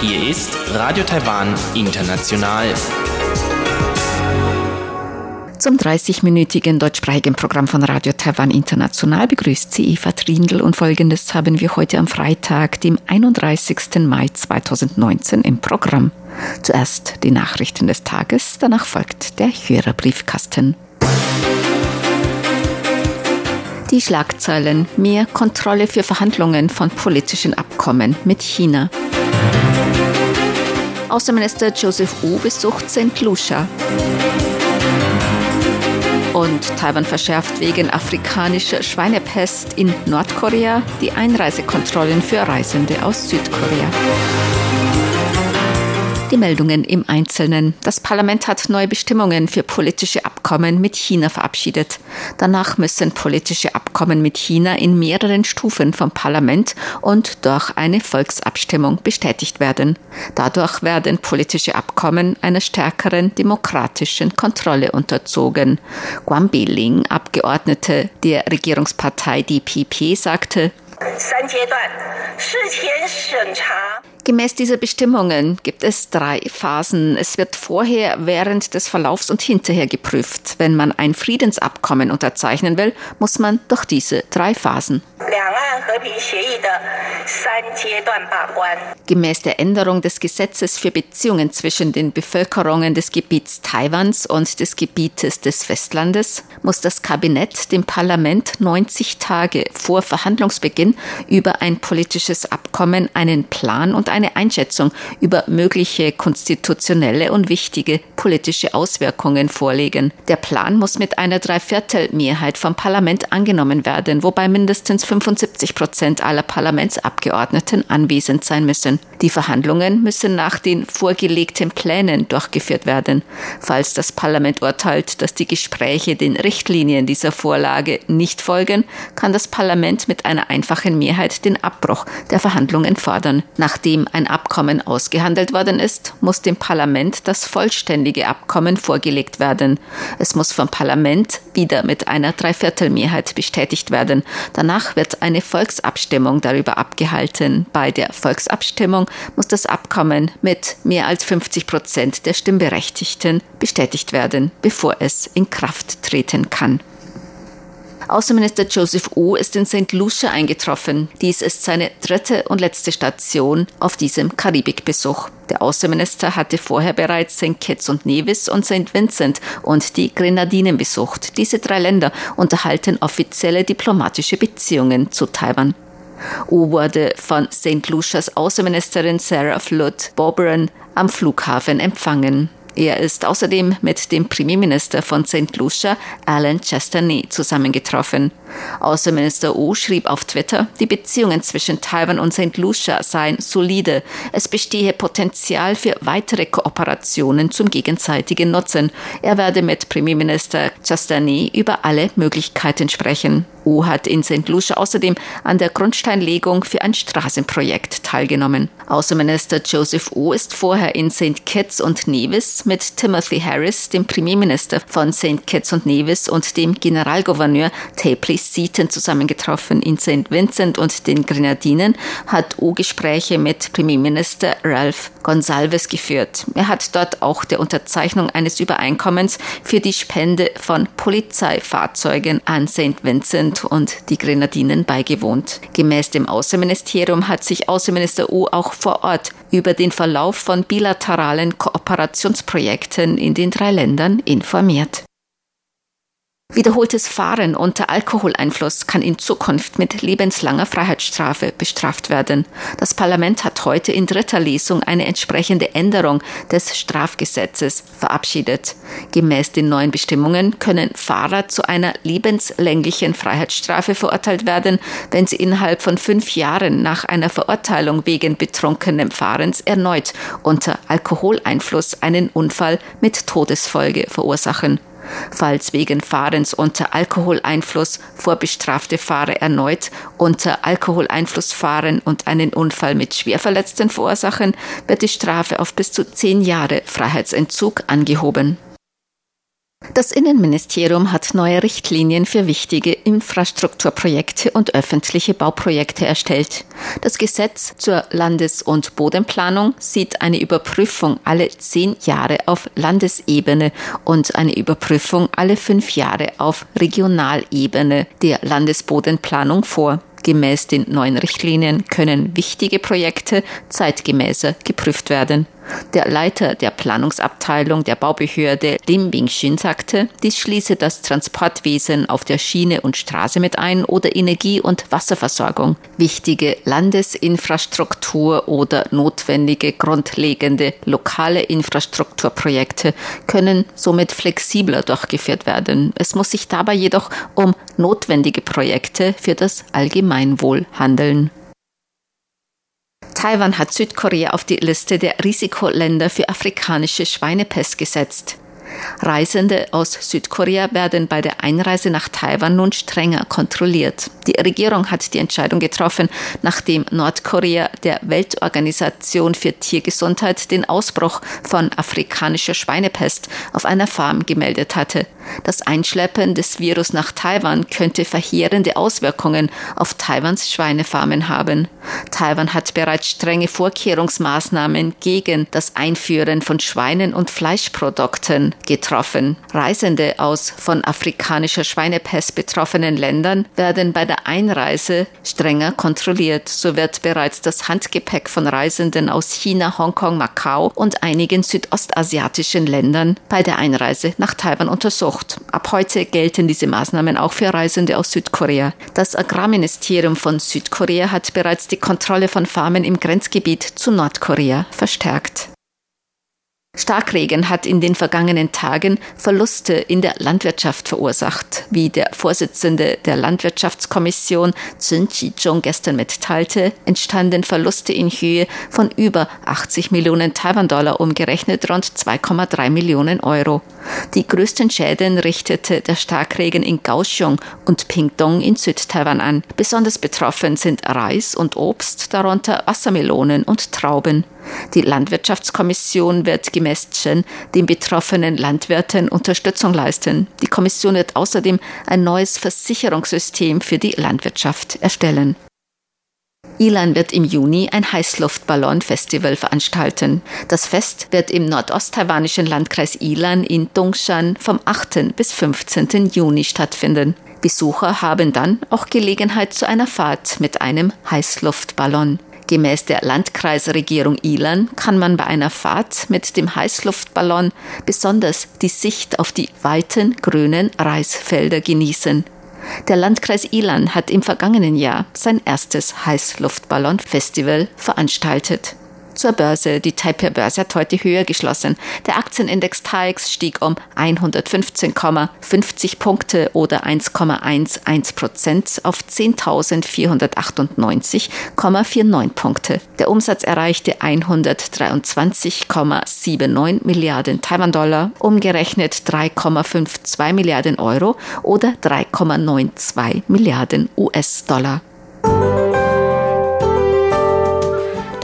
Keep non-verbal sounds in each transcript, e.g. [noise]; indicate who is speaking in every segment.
Speaker 1: Hier ist Radio Taiwan International.
Speaker 2: Zum 30-minütigen deutschsprachigen Programm von Radio Taiwan International begrüßt sie Eva Trindl und folgendes haben wir heute am Freitag, dem 31. Mai 2019 im Programm. Zuerst die Nachrichten des Tages, danach folgt der Hörerbriefkasten. Die Schlagzeilen Mehr Kontrolle für Verhandlungen von politischen Abkommen mit China. Außenminister Joseph Wu besucht St. Lucia. Und Taiwan verschärft wegen afrikanischer Schweinepest in Nordkorea die Einreisekontrollen für Reisende aus Südkorea. Die Meldungen im Einzelnen. Das Parlament hat neue Bestimmungen für politische Abkommen mit China verabschiedet. Danach müssen politische Abkommen mit China in mehreren Stufen vom Parlament und durch eine Volksabstimmung bestätigt werden. Dadurch werden politische Abkommen einer stärkeren demokratischen Kontrolle unterzogen. Guan Biling, Abgeordnete der Regierungspartei DPP, sagte, Gemäß dieser Bestimmungen gibt es drei Phasen. Es wird vorher, während des Verlaufs und hinterher geprüft. Wenn man ein Friedensabkommen unterzeichnen will, muss man durch diese drei Phasen. Gemäß der Änderung des Gesetzes für Beziehungen zwischen den Bevölkerungen des Gebiets Taiwans und des Gebietes des Festlandes muss das Kabinett dem Parlament 90 Tage vor Verhandlungsbeginn über ein politisches Abkommen einen Plan und eine Einschätzung über mögliche konstitutionelle und wichtige politische Auswirkungen vorlegen. Der Plan muss mit einer Dreiviertelmehrheit vom Parlament angenommen werden, wobei mindestens 75 Prozent aller Parlamentsabgeordneten anwesend sein müssen. Die Verhandlungen müssen nach den vorgelegten Plänen durchgeführt werden. Falls das Parlament urteilt, dass die Gespräche den Richtlinien dieser Vorlage nicht folgen, kann das Parlament mit einer einfachen Mehrheit den Abbruch der Verhandlungen fordern. Nachdem ein Abkommen ausgehandelt worden ist, muss dem Parlament das vollständige Abkommen vorgelegt werden. Es muss vom Parlament wieder mit einer Dreiviertelmehrheit bestätigt werden. Danach wird eine Volksabstimmung darüber abgehalten. Bei der Volksabstimmung muss das Abkommen mit mehr als 50 Prozent der Stimmberechtigten bestätigt werden, bevor es in Kraft treten kann. Außenminister Joseph Wu ist in St. Lucia eingetroffen. Dies ist seine dritte und letzte Station auf diesem Karibikbesuch. Der Außenminister hatte vorher bereits St. Kitts und Nevis und St. Vincent und die Grenadinen besucht. Diese drei Länder unterhalten offizielle diplomatische Beziehungen zu Taiwan. Wu wurde von St. Lucias Außenministerin Sarah Flood Boberon am Flughafen empfangen. Er ist außerdem mit dem Premierminister von St. Lucia, Alan Chesterney, zusammengetroffen. Außenminister Wu schrieb auf Twitter, die Beziehungen zwischen Taiwan und St. Lucia seien solide. Es bestehe Potenzial für weitere Kooperationen zum gegenseitigen Nutzen. Er werde mit Premierminister Chastani über alle Möglichkeiten sprechen. Wu hat in St. Lucia außerdem an der Grundsteinlegung für ein Straßenprojekt teilgenommen. Außenminister Joseph Wu ist vorher in St. Kitts und Nevis mit Timothy Harris, dem Premierminister von St. Kitts und Nevis und dem Generalgouverneur Tapley Seaton zusammengetroffen. In St. Vincent und den Grenadinen hat U Gespräche mit Premierminister Ralph Gonsalves geführt. Er hat dort auch der Unterzeichnung eines Übereinkommens für die Spende von Polizeifahrzeugen an St. Vincent und die Grenadinen beigewohnt. Gemäß dem Außenministerium hat sich Außenminister U auch vor Ort über den Verlauf von bilateralen Kooperationsprojekten in den drei Ländern informiert. Wiederholtes Fahren unter Alkoholeinfluss kann in Zukunft mit lebenslanger Freiheitsstrafe bestraft werden. Das Parlament hat heute in dritter Lesung eine entsprechende Änderung des Strafgesetzes verabschiedet. Gemäß den neuen Bestimmungen können Fahrer zu einer lebenslänglichen Freiheitsstrafe verurteilt werden, wenn sie innerhalb von fünf Jahren nach einer Verurteilung wegen betrunkenem Fahrens erneut unter Alkoholeinfluss einen Unfall mit Todesfolge verursachen. Falls wegen Fahrens unter Alkoholeinfluss vorbestrafte Fahrer erneut unter Alkoholeinfluss fahren und einen Unfall mit Schwerverletzten verursachen, wird die Strafe auf bis zu zehn Jahre Freiheitsentzug angehoben. Das Innenministerium hat neue Richtlinien für wichtige Infrastrukturprojekte und öffentliche Bauprojekte erstellt. Das Gesetz zur Landes- und Bodenplanung sieht eine Überprüfung alle zehn Jahre auf Landesebene und eine Überprüfung alle fünf Jahre auf Regionalebene der Landesbodenplanung vor. Gemäß den neuen Richtlinien können wichtige Projekte zeitgemäßer geprüft werden. Der Leiter der Planungsabteilung der Baubehörde Lim Bing-shin sagte, dies schließe das Transportwesen auf der Schiene und Straße mit ein oder Energie- und Wasserversorgung. Wichtige Landesinfrastruktur oder notwendige grundlegende lokale Infrastrukturprojekte können somit flexibler durchgeführt werden. Es muss sich dabei jedoch um notwendige Projekte für das Allgemeinwohl handeln. Taiwan hat Südkorea auf die Liste der Risikoländer für afrikanische Schweinepest gesetzt. Reisende aus Südkorea werden bei der Einreise nach Taiwan nun strenger kontrolliert. Die Regierung hat die Entscheidung getroffen, nachdem Nordkorea der Weltorganisation für Tiergesundheit den Ausbruch von afrikanischer Schweinepest auf einer Farm gemeldet hatte. Das Einschleppen des Virus nach Taiwan könnte verheerende Auswirkungen auf Taiwans Schweinefarmen haben. Taiwan hat bereits strenge Vorkehrungsmaßnahmen gegen das Einführen von Schweinen und Fleischprodukten getroffen. Reisende aus von afrikanischer Schweinepest betroffenen Ländern werden bei der Einreise strenger kontrolliert. So wird bereits das Handgepäck von Reisenden aus China, Hongkong, Macau und einigen südostasiatischen Ländern bei der Einreise nach Taiwan untersucht. Ab heute gelten diese Maßnahmen auch für Reisende aus Südkorea. Das Agrarministerium von Südkorea hat bereits die Kontrolle von Farmen im Grenzgebiet zu Nordkorea verstärkt. Starkregen hat in den vergangenen Tagen Verluste in der Landwirtschaft verursacht. Wie der Vorsitzende der Landwirtschaftskommission Zun Chi-zhong gestern mitteilte, entstanden Verluste in Höhe von über 80 Millionen Taiwan-Dollar, umgerechnet rund 2,3 Millionen Euro. Die größten Schäden richtete der Starkregen in Kaohsiung und Pingdong in Südtaiwan an. Besonders betroffen sind Reis und Obst, darunter Wassermelonen und Trauben. Die Landwirtschaftskommission wird gemäß Chen den betroffenen Landwirten Unterstützung leisten. Die Kommission wird außerdem ein neues Versicherungssystem für die Landwirtschaft erstellen. Ilan wird im Juni ein Heißluftballon-Festival veranstalten. Das Fest wird im nordosttaiwanischen Landkreis Ilan in Dongshan vom 8. bis 15. Juni stattfinden. Besucher haben dann auch Gelegenheit zu einer Fahrt mit einem Heißluftballon. Gemäß der Landkreisregierung Ilan kann man bei einer Fahrt mit dem Heißluftballon besonders die Sicht auf die weiten grünen Reisfelder genießen. Der Landkreis Ilan hat im vergangenen Jahr sein erstes Heißluftballon-Festival veranstaltet. Zur Börse. Die Taipei-Börse hat heute höher geschlossen. Der Aktienindex TAIX stieg um 115,50 Punkte oder 1,11 Prozent auf 10.498,49 Punkte. Der Umsatz erreichte 123,79 Milliarden Taiwan-Dollar, umgerechnet 3,52 Milliarden Euro oder 3,92 Milliarden US-Dollar.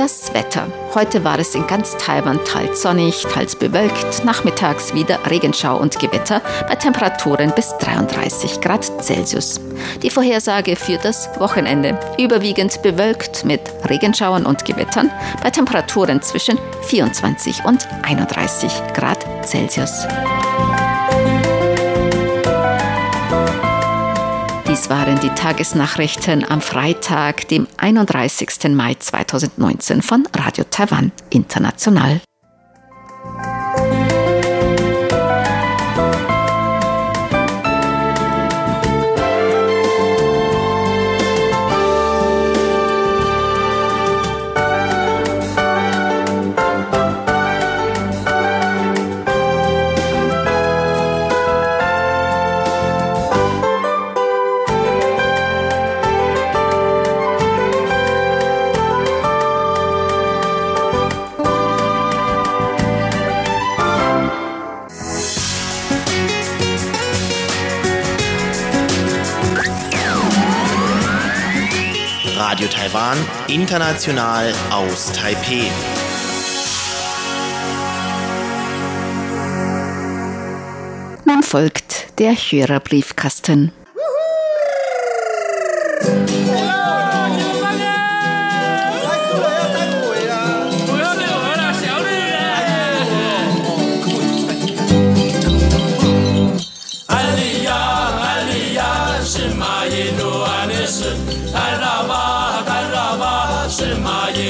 Speaker 2: Das Wetter. Heute war es in ganz Taiwan teils sonnig, teils bewölkt, nachmittags wieder Regenschau und Gewitter bei Temperaturen bis 33 Grad Celsius. Die Vorhersage für das Wochenende. Überwiegend bewölkt mit Regenschauern und Gewittern bei Temperaturen zwischen 24 und 31 Grad Celsius. Dies waren die Tagesnachrichten am Freitag, dem 31. Mai 2019 von Radio Taiwan International.
Speaker 1: Taiwan, international aus Taipeh.
Speaker 2: Nun folgt der Hörerbriefkasten.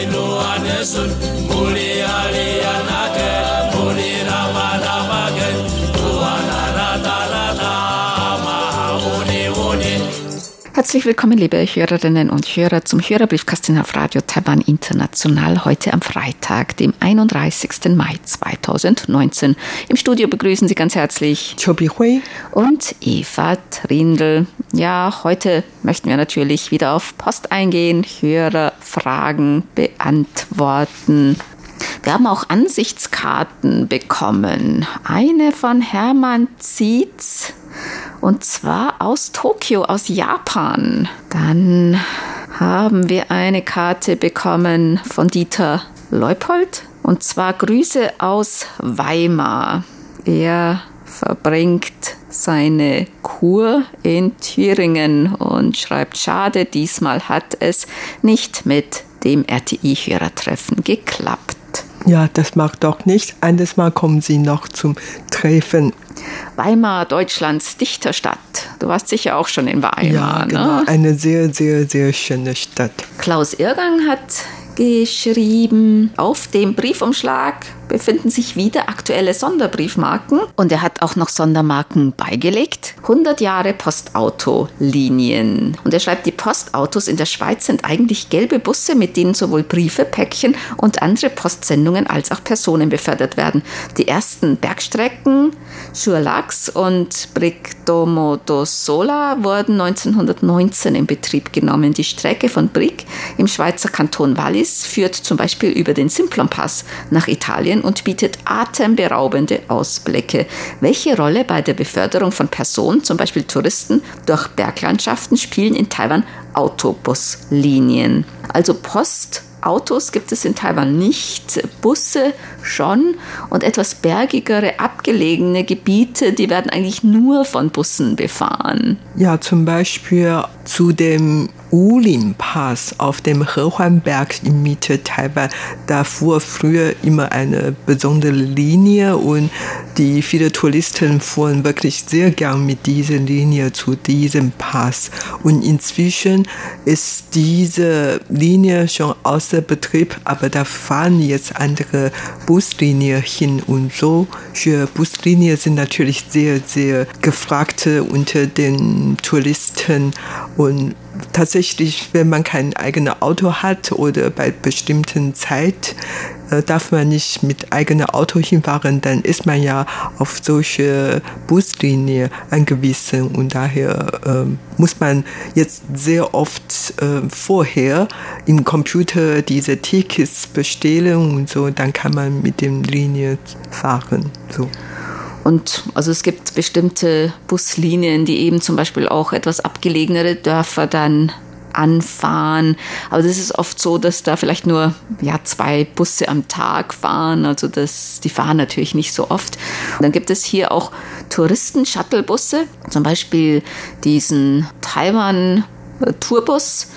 Speaker 2: Murino anesun, muli alian Herzlich willkommen, liebe Hörerinnen und Hörer, zum Hörerbriefkasten auf Radio Taiwan International heute am Freitag, dem 31. Mai 2019. Im Studio begrüßen Sie ganz herzlich
Speaker 3: Chobi Hui
Speaker 2: und Eva Trindl. Ja, heute möchten wir natürlich wieder auf Post eingehen, Hörerfragen beantworten. Wir haben auch Ansichtskarten bekommen. Eine von Hermann Zietz und zwar aus Tokio, aus Japan. Dann haben wir eine Karte bekommen von Dieter Leupold und zwar Grüße aus Weimar. Er verbringt seine Kur in Thüringen und schreibt, schade, diesmal hat es nicht mit dem RTI-Hörertreffen geklappt.
Speaker 3: Ja, das macht doch nicht. Eines Mal kommen Sie noch zum Treffen.
Speaker 2: Weimar, Deutschlands Dichterstadt. Du warst sicher auch schon in Weimar.
Speaker 3: Ja, genau.
Speaker 2: Ne?
Speaker 3: Eine sehr, sehr, sehr schöne Stadt.
Speaker 2: Klaus Irgang hat geschrieben auf dem Briefumschlag befinden sich wieder aktuelle Sonderbriefmarken und er hat auch noch Sondermarken beigelegt. 100 Jahre Postauto-Linien. Und er schreibt, die Postautos in der Schweiz sind eigentlich gelbe Busse, mit denen sowohl Briefe, Päckchen und andere Postsendungen als auch Personen befördert werden. Die ersten Bergstrecken Schurlax und Bricdomo do Sola wurden 1919 in Betrieb genommen. Die Strecke von Brick im Schweizer Kanton Wallis führt zum Beispiel über den Simplon Pass nach Italien und bietet atemberaubende Ausblicke. Welche Rolle bei der Beförderung von Personen, zum Beispiel Touristen, durch Berglandschaften spielen in Taiwan Autobuslinien? Also Post Autos gibt es in Taiwan nicht, Busse schon und etwas bergigere, abgelegene Gebiete, die werden eigentlich nur von Bussen befahren.
Speaker 3: Ja, zum Beispiel zu dem Ulin-Pass auf dem Hehuanberg in Mitte Taiwan, da fuhr früher immer eine besondere Linie und die viele Touristen fuhren wirklich sehr gern mit dieser Linie zu diesem Pass. Und inzwischen ist diese Linie schon außer Betrieb, aber da fahren jetzt andere Buslinien hin und so. Für Buslinien sind natürlich sehr, sehr gefragte unter den Touristen und tatsächlich, wenn man kein eigenes Auto hat oder bei bestimmten Zeit äh, darf man nicht mit eigenem Auto hinfahren, dann ist man ja auf solche Buslinie angewiesen und daher äh, muss man jetzt sehr oft äh, vorher im Computer diese Tickets bestellen und so, dann kann man mit dem Linie fahren. So.
Speaker 2: Und also es gibt bestimmte Buslinien, die eben zum Beispiel auch etwas abgelegenere Dörfer dann anfahren. Aber das ist oft so, dass da vielleicht nur ja, zwei Busse am Tag fahren. Also das, die fahren natürlich nicht so oft. Und dann gibt es hier auch Touristen-Shuttle-Busse, zum Beispiel diesen Taiwan Tourbus.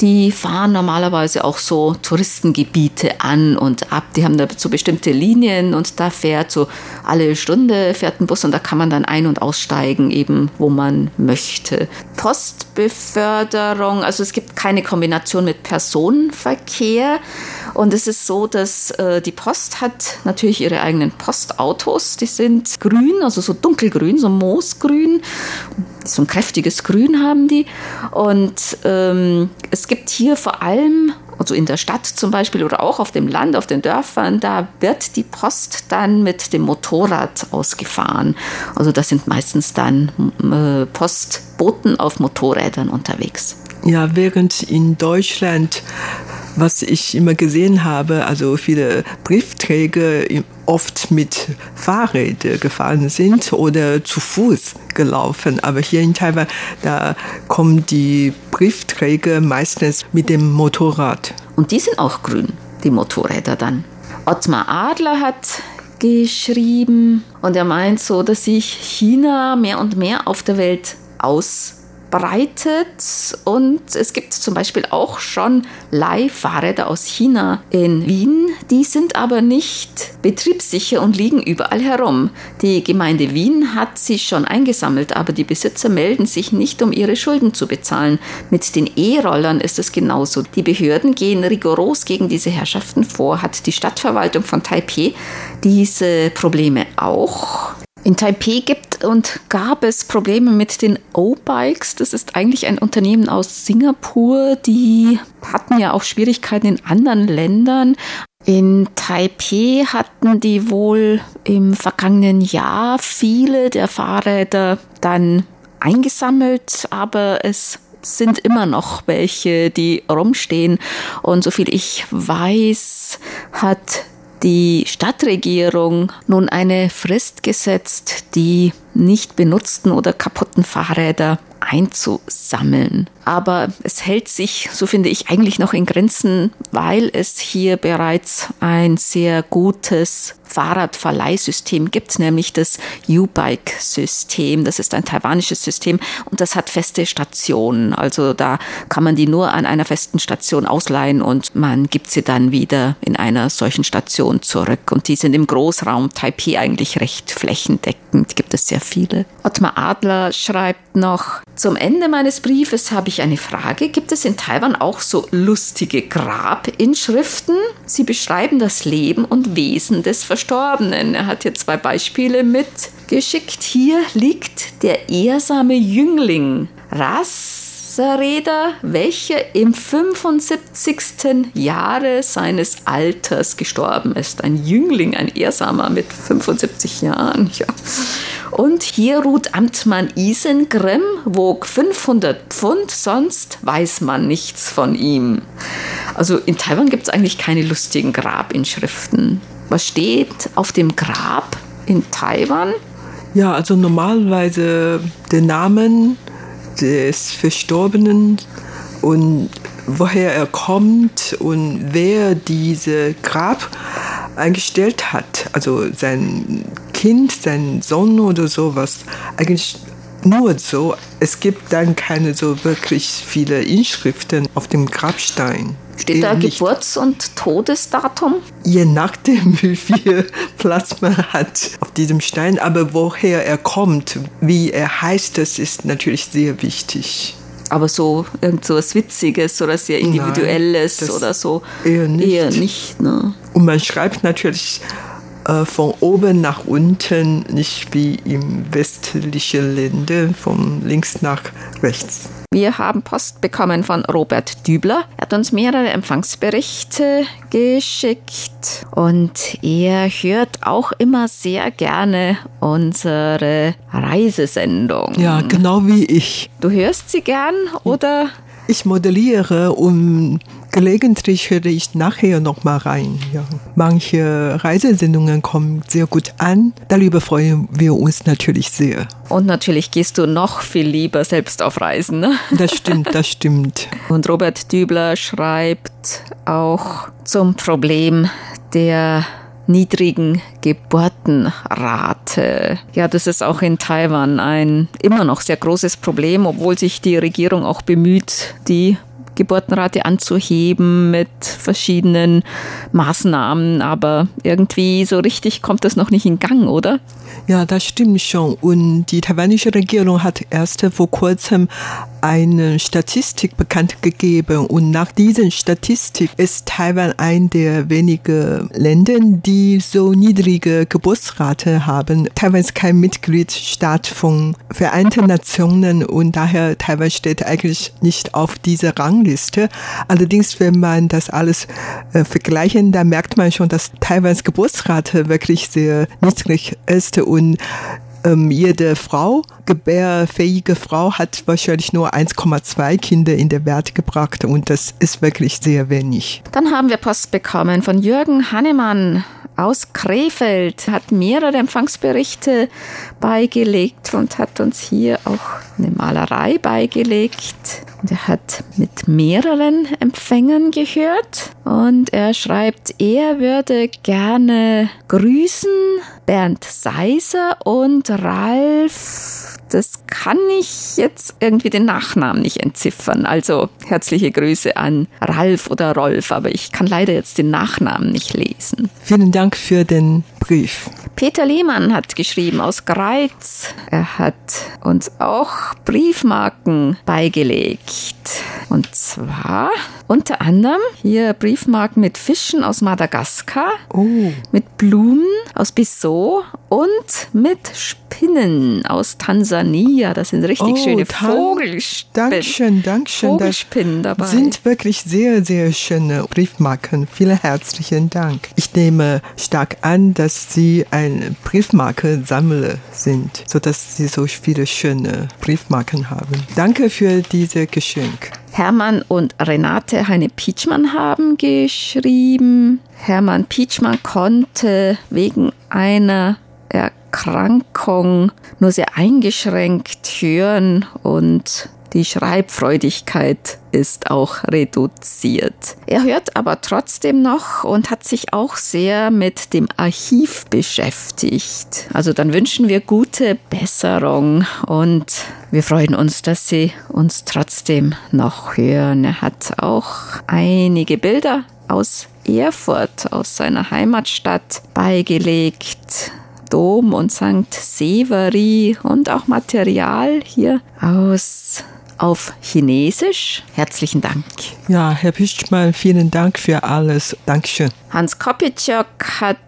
Speaker 2: Die fahren normalerweise auch so Touristengebiete an und ab. Die haben da so bestimmte Linien und da fährt so alle Stunde fährt ein Bus und da kann man dann ein- und aussteigen, eben wo man möchte. Postbeförderung, also es gibt keine Kombination mit Personenverkehr. Und es ist so, dass äh, die Post hat natürlich ihre eigenen Postautos. Die sind grün, also so dunkelgrün, so moosgrün. So ein kräftiges Grün haben die. Und ähm, es gibt hier vor allem, also in der Stadt zum Beispiel oder auch auf dem Land, auf den Dörfern, da wird die Post dann mit dem Motorrad ausgefahren. Also das sind meistens dann äh, Postboten auf Motorrädern unterwegs.
Speaker 3: Ja, während in Deutschland was ich immer gesehen habe, also viele Briefträger oft mit Fahrrädern gefahren sind oder zu Fuß gelaufen. Aber hier in Taiwan, da kommen die Briefträger meistens mit dem Motorrad.
Speaker 2: Und die sind auch grün, die Motorräder dann. Ottmar Adler hat geschrieben. Und er meint so, dass sich China mehr und mehr auf der Welt aus verbreitet und es gibt zum Beispiel auch schon Leihfahrräder aus China in Wien. Die sind aber nicht betriebssicher und liegen überall herum. Die Gemeinde Wien hat sie schon eingesammelt, aber die Besitzer melden sich nicht, um ihre Schulden zu bezahlen. Mit den E-Rollern ist es genauso. Die Behörden gehen rigoros gegen diese Herrschaften vor. Hat die Stadtverwaltung von Taipei diese Probleme auch? In Taipei gibt und gab es Probleme mit den O-Bikes. Das ist eigentlich ein Unternehmen aus Singapur. Die hatten ja auch Schwierigkeiten in anderen Ländern. In Taipei hatten die wohl im vergangenen Jahr viele der Fahrräder dann eingesammelt, aber es sind immer noch welche, die rumstehen. Und soviel ich weiß, hat die Stadtregierung nun eine Frist gesetzt, die nicht benutzten oder kaputten Fahrräder einzusammeln. Aber es hält sich, so finde ich, eigentlich noch in Grenzen, weil es hier bereits ein sehr gutes Fahrradverleihsystem gibt, nämlich das U-Bike-System. Das ist ein taiwanisches System und das hat feste Stationen. Also da kann man die nur an einer festen Station ausleihen und man gibt sie dann wieder in einer solchen Station zurück. Und die sind im Großraum Taipei eigentlich recht flächendeckend. Gibt es sehr viele. Ottmar Adler schreibt noch, zum Ende meines Briefes habe ich eine Frage. Gibt es in Taiwan auch so lustige Grabinschriften? Sie beschreiben das Leben und Wesen des Verstorbenen. Er hat hier zwei Beispiele mitgeschickt. Hier liegt der ehrsame Jüngling. Ras Wasserräder, welcher im 75. Jahre seines Alters gestorben ist. Ein Jüngling, ein Ehrsamer mit 75 Jahren. Ja. Und hier ruht Amtmann Isengrim, wog 500 Pfund, sonst weiß man nichts von ihm. Also in Taiwan gibt es eigentlich keine lustigen Grabinschriften. Was steht auf dem Grab in Taiwan?
Speaker 3: Ja, also normalerweise der Name des Verstorbenen und woher er kommt und wer diese Grab eingestellt hat. Also sein Kind, sein Sohn oder sowas. Eigentlich nur so. Es gibt dann keine so wirklich viele Inschriften auf dem Grabstein.
Speaker 2: Steht da Geburts- und Todesdatum?
Speaker 3: Je nachdem, [laughs] wie viel Platz man hat auf diesem Stein. Aber woher er kommt, wie er heißt, das ist natürlich sehr wichtig.
Speaker 2: Aber so irgend so was Witziges oder sehr Individuelles Nein, oder so
Speaker 3: eher nicht.
Speaker 2: Eher nicht ne?
Speaker 3: Und man schreibt natürlich äh, von oben nach unten, nicht wie im westlichen Ländern, von links nach rechts.
Speaker 2: Wir haben Post bekommen von Robert Dübler. Er hat uns mehrere Empfangsberichte geschickt und er hört auch immer sehr gerne unsere Reisesendung.
Speaker 3: Ja, genau wie ich.
Speaker 2: Du hörst sie gern oder?
Speaker 3: Ich modelliere und Gelegentlich höre ich nachher noch mal rein. Ja. Manche Reisesendungen kommen sehr gut an. Darüber freuen wir uns natürlich sehr.
Speaker 2: Und natürlich gehst du noch viel lieber selbst auf Reisen. Ne?
Speaker 3: Das stimmt, das [laughs] stimmt.
Speaker 2: Und Robert Dübler schreibt auch zum Problem der niedrigen Geburtenrate. Ja, das ist auch in Taiwan ein immer noch sehr großes Problem, obwohl sich die Regierung auch bemüht, die Geburtenrate anzuheben mit verschiedenen Maßnahmen, aber irgendwie so richtig kommt das noch nicht in Gang, oder?
Speaker 3: Ja, das stimmt schon. Und die taiwanische Regierung hat erst vor kurzem eine Statistik bekannt gegeben. Und nach dieser Statistik ist Taiwan ein der wenigen Länder, die so niedrige Geburtsrate haben. Taiwan ist kein Mitgliedsstaat von Vereinten Nationen und daher Taiwan steht eigentlich nicht auf dieser Rangliste. Allerdings, wenn man das alles äh, vergleichen, dann merkt man schon, dass Taiwans Geburtsrate wirklich sehr niedrig ist und ähm, jede Frau, gebärfähige Frau, hat wahrscheinlich nur 1,2 Kinder in der Welt gebracht und das ist wirklich sehr wenig.
Speaker 2: Dann haben wir Post bekommen von Jürgen Hannemann aus Krefeld, hat mehrere Empfangsberichte beigelegt und hat uns hier auch eine Malerei beigelegt. Und er hat mit mehreren Empfängern gehört und er schreibt, er würde gerne grüßen Bernd Seiser und Ralf das kann ich jetzt irgendwie den Nachnamen nicht entziffern. Also herzliche Grüße an Ralf oder Rolf, aber ich kann leider jetzt den Nachnamen nicht lesen.
Speaker 3: Vielen Dank für den Brief.
Speaker 2: Peter Lehmann hat geschrieben aus Greiz. Er hat uns auch Briefmarken beigelegt. Und zwar unter anderem hier Briefmarken mit Fischen aus Madagaskar,
Speaker 3: oh.
Speaker 2: mit Blumen aus Bissau und mit Spinnen aus Tansania. Das sind richtig oh, schöne Vogelspinnen.
Speaker 3: Dankeschön, Dankeschön.
Speaker 2: Vogelspinnen dabei.
Speaker 3: Sind wirklich sehr, sehr schöne Briefmarken. Vielen herzlichen Dank. Ich nehme stark an, dass Sie ein Briefmarkensammler sind, sodass Sie so viele schöne Briefmarken haben. Danke für diese Geschenk.
Speaker 2: Hermann und Renate Heine Pietschmann haben geschrieben. Hermann Pietschmann konnte wegen einer Erkrankung nur sehr eingeschränkt hören und die Schreibfreudigkeit ist auch reduziert. Er hört aber trotzdem noch und hat sich auch sehr mit dem Archiv beschäftigt. Also dann wünschen wir gute Besserung und wir freuen uns, dass Sie uns trotzdem noch hören. Er hat auch einige Bilder aus Erfurt, aus seiner Heimatstadt beigelegt. Dom und St. Severi und auch Material hier aus auf Chinesisch. Herzlichen Dank.
Speaker 3: Ja, Herr Pischmann, vielen Dank für alles. Dankeschön.
Speaker 2: Hans Kopitschok hat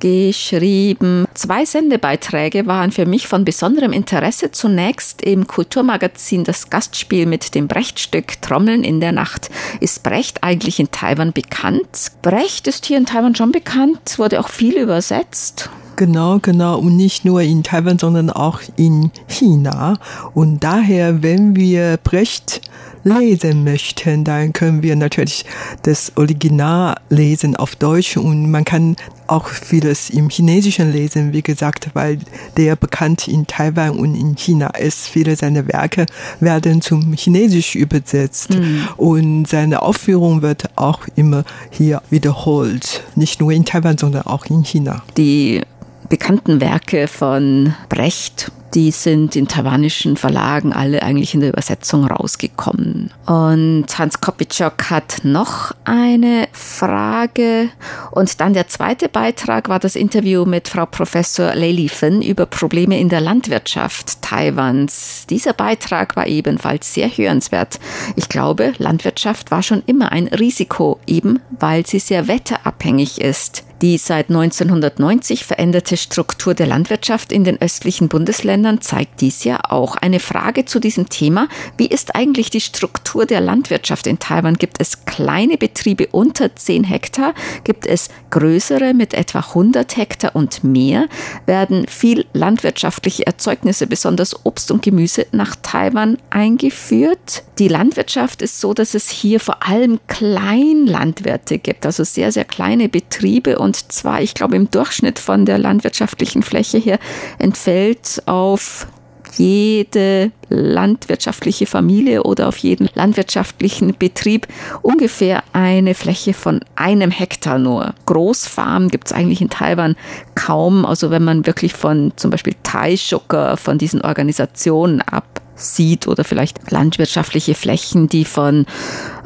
Speaker 2: geschrieben. Zwei Sendebeiträge waren für mich von besonderem Interesse. Zunächst im Kulturmagazin das Gastspiel mit dem Brecht-Stück Trommeln in der Nacht. Ist Brecht eigentlich in Taiwan bekannt? Brecht ist hier in Taiwan schon bekannt, wurde auch viel übersetzt.
Speaker 3: Genau, genau. Und nicht nur in Taiwan, sondern auch in China. Und daher, wenn wir Brecht lesen möchten, dann können wir natürlich das Original lesen auf Deutsch und man kann auch vieles im Chinesischen lesen, wie gesagt, weil der bekannt in Taiwan und in China ist. Viele seiner Werke werden zum Chinesisch übersetzt mhm. und seine Aufführung wird auch immer hier wiederholt. Nicht nur in Taiwan, sondern auch in China.
Speaker 2: Die bekannten Werke von Brecht, die sind in taiwanischen Verlagen alle eigentlich in der Übersetzung rausgekommen. Und Hans Kopitschok hat noch eine Frage. Und dann der zweite Beitrag war das Interview mit Frau Professor Lei Fen über Probleme in der Landwirtschaft Taiwans. Dieser Beitrag war ebenfalls sehr hörenswert. Ich glaube, Landwirtschaft war schon immer ein Risiko, eben weil sie sehr wetterabhängig ist. Die seit 1990 veränderte Struktur der Landwirtschaft in den östlichen Bundesländern zeigt dies ja auch. Eine Frage zu diesem Thema. Wie ist eigentlich die Struktur der Landwirtschaft in Taiwan? Gibt es kleine Betriebe unter 10 Hektar? Gibt es größere mit etwa 100 Hektar und mehr? Werden viel landwirtschaftliche Erzeugnisse, besonders Obst und Gemüse, nach Taiwan eingeführt? Die Landwirtschaft ist so, dass es hier vor allem Kleinlandwirte gibt, also sehr, sehr kleine Betriebe und zwar, ich glaube, im Durchschnitt von der landwirtschaftlichen Fläche her entfällt auf jede landwirtschaftliche Familie oder auf jeden landwirtschaftlichen Betrieb ungefähr eine Fläche von einem Hektar nur. Großfarmen gibt es eigentlich in Taiwan kaum. Also wenn man wirklich von zum Beispiel Taischucker, von diesen Organisationen ab sieht oder vielleicht landwirtschaftliche Flächen, die von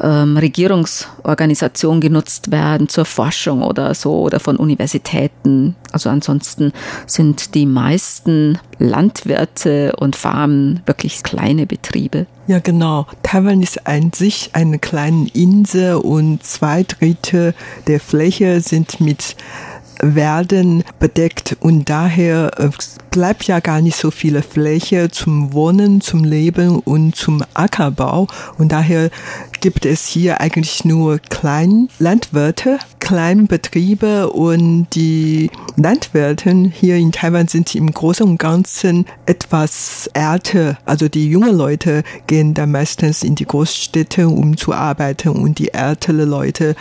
Speaker 2: ähm, Regierungsorganisationen genutzt werden zur Forschung oder so oder von Universitäten. Also ansonsten sind die meisten Landwirte und Farmen wirklich kleine Betriebe.
Speaker 3: Ja, genau. Taiwan ist an sich eine kleine Insel und zwei Drittel der Fläche sind mit werden bedeckt und daher äh, bleibt ja gar nicht so viele Fläche zum Wohnen, zum Leben und zum Ackerbau und daher gibt es hier eigentlich nur Kleinlandwirte, Kleinbetriebe und die Landwirte hier in Taiwan sind im Großen und Ganzen etwas älter. Also die jungen Leute gehen da meistens in die Großstädte, um zu arbeiten und die älteren Leute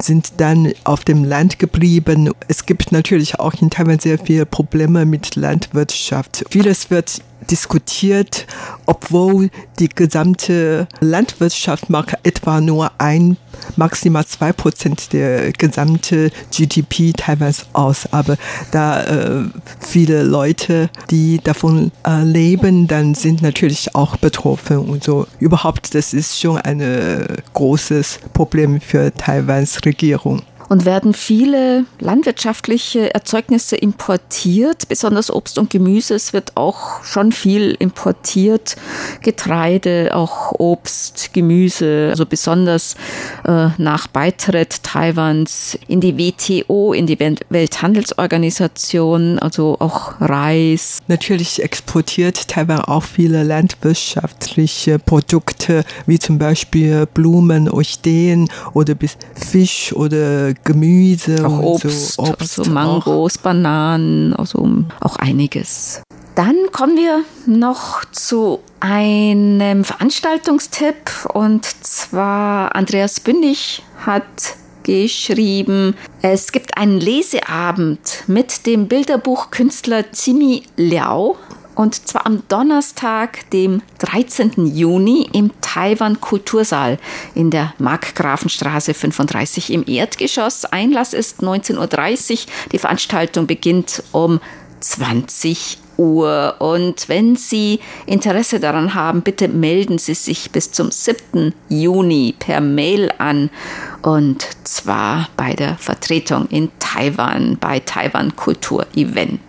Speaker 3: sind dann auf dem Land geblieben. Es gibt natürlich auch in Taiwan sehr viele Probleme mit Landwirtschaft. Vieles wird diskutiert, obwohl die gesamte Landwirtschaft macht etwa nur ein, maximal zwei Prozent der gesamten GDP Taiwans aus. Aber da äh, viele Leute, die davon äh, leben, dann sind natürlich auch betroffen und so. Überhaupt, das ist schon ein großes Problem für Taiwans Regierung
Speaker 2: und werden viele landwirtschaftliche Erzeugnisse importiert, besonders Obst und Gemüse. Es wird auch schon viel importiert, Getreide, auch Obst, Gemüse, also besonders äh, nach Beitritt Taiwans in die WTO, in die Welthandelsorganisation, also auch Reis.
Speaker 3: Natürlich exportiert Taiwan auch viele landwirtschaftliche Produkte, wie zum Beispiel Blumen, Orchideen oder Fisch oder Gemüse
Speaker 2: auch Obst, so, Obst also Mangos, auch. Bananen, also auch einiges. Dann kommen wir noch zu einem Veranstaltungstipp und zwar Andreas Bündig hat geschrieben, es gibt einen Leseabend mit dem Bilderbuchkünstler Jimmy Liao und zwar am Donnerstag, dem 13. Juni im Taiwan Kultursaal in der Markgrafenstraße 35 im Erdgeschoss. Einlass ist 19.30 Uhr. Die Veranstaltung beginnt um 20 Uhr. Und wenn Sie Interesse daran haben, bitte melden Sie sich bis zum 7. Juni per Mail an. Und zwar bei der Vertretung in Taiwan, bei Taiwan Kultur Event.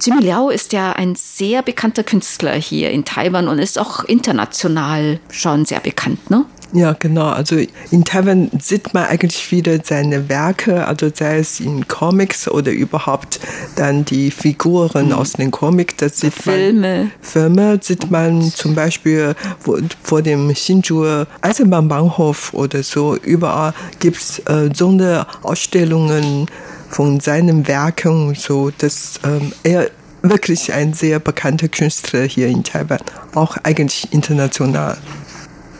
Speaker 2: Jimmy Liao ist ja ein sehr bekannter Künstler hier in Taiwan und ist auch international schon sehr bekannt, ne?
Speaker 3: Ja, genau. Also in Taiwan sieht man eigentlich wieder seine Werke, also sei es in Comics oder überhaupt dann die Figuren mhm. aus den Comics. Das sieht
Speaker 2: Filme.
Speaker 3: Man, Filme sieht man zum Beispiel vor, vor dem Shinjuer Eisenbahnbahnhof oder so. Überall gibt's äh, Sonderausstellungen von seinen Werken und so. dass ähm, er wirklich ein sehr bekannter Künstler hier in Taiwan, auch eigentlich international.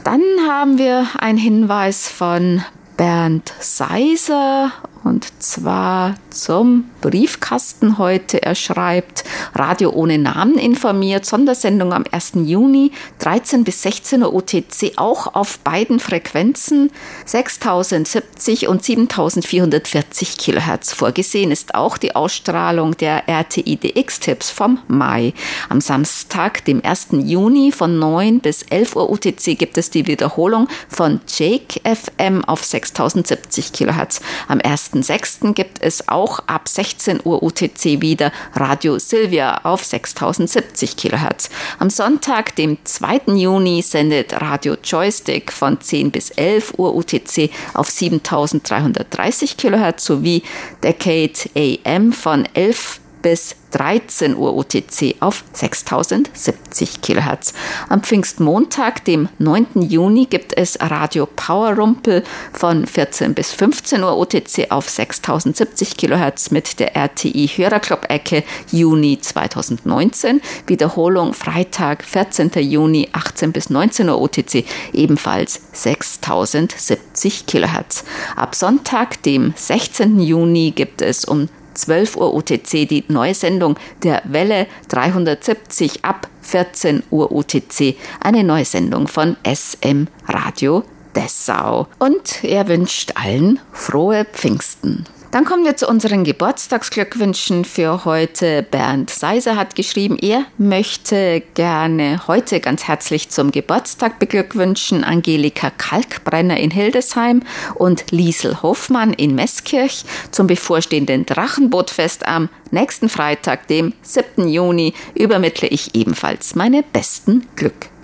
Speaker 2: Dann haben wir einen Hinweis von Bernd Seiser und zwar zum Briefkasten heute. Er schreibt, Radio ohne Namen informiert, Sondersendung am 1. Juni, 13 bis 16 Uhr UTC, auch auf beiden Frequenzen, 6070 und 7440 Kilohertz. Vorgesehen ist auch die Ausstrahlung der RTI-DX-Tipps vom Mai. Am Samstag, dem 1. Juni von 9 bis 11 Uhr UTC gibt es die Wiederholung von Jake FM auf 6070 Kilohertz. Am 1. 1.6. gibt es auch ab 16 Uhr UTC wieder Radio Silvia auf 6070 kHz. Am Sonntag, dem 2. Juni, sendet Radio Joystick von 10 bis 11 Uhr UTC auf 7330 kHz sowie Decade AM von 11 bis 13 Uhr UTC auf 6070 kHz. Am Pfingstmontag, dem 9. Juni, gibt es Radio Power Rumpel von 14 bis 15 Uhr UTC auf 6070 kHz mit der RTI Hörerclub-Ecke Juni 2019. Wiederholung Freitag, 14. Juni, 18 bis 19 Uhr UTC, ebenfalls 6070 kHz. Ab Sonntag, dem 16. Juni, gibt es um 12 Uhr UTC die neue Sendung der Welle 370 ab 14 Uhr UTC, eine neue Sendung von SM Radio Dessau. Und er wünscht allen frohe Pfingsten. Dann kommen wir zu unseren Geburtstagsglückwünschen für heute. Bernd Seiser hat geschrieben, er möchte gerne heute ganz herzlich zum Geburtstag beglückwünschen Angelika Kalkbrenner in Hildesheim und Liesel Hoffmann in Meßkirch zum bevorstehenden Drachenbootfest am nächsten Freitag, dem 7. Juni, übermittle ich ebenfalls meine besten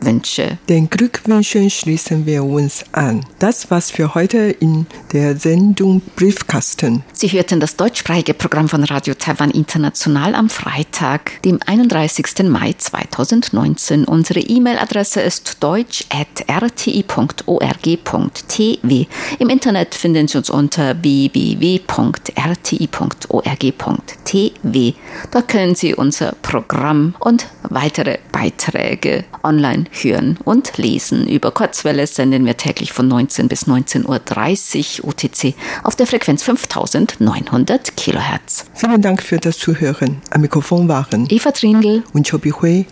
Speaker 2: Glückwünsche. Wünsche.
Speaker 3: Den Glückwünschen schließen wir uns an. Das war's für heute in der Sendung Briefkasten.
Speaker 2: Sie hörten das deutschsprachige Programm von Radio Taiwan International am Freitag, dem 31. Mai 2019. Unsere E-Mail-Adresse ist deutsch.rti.org.tw. Im Internet finden Sie uns unter www.rti.org.tw. Dort können Sie unser Programm und weitere Beiträge online hören und lesen. Über Kurzwelle senden wir täglich von 19 bis 19.30 Uhr UTC auf der Frequenz 5900 Kilohertz.
Speaker 3: Vielen Dank für das Zuhören. Am Mikrofon waren
Speaker 2: Eva Trindl
Speaker 3: und Chobi Hui.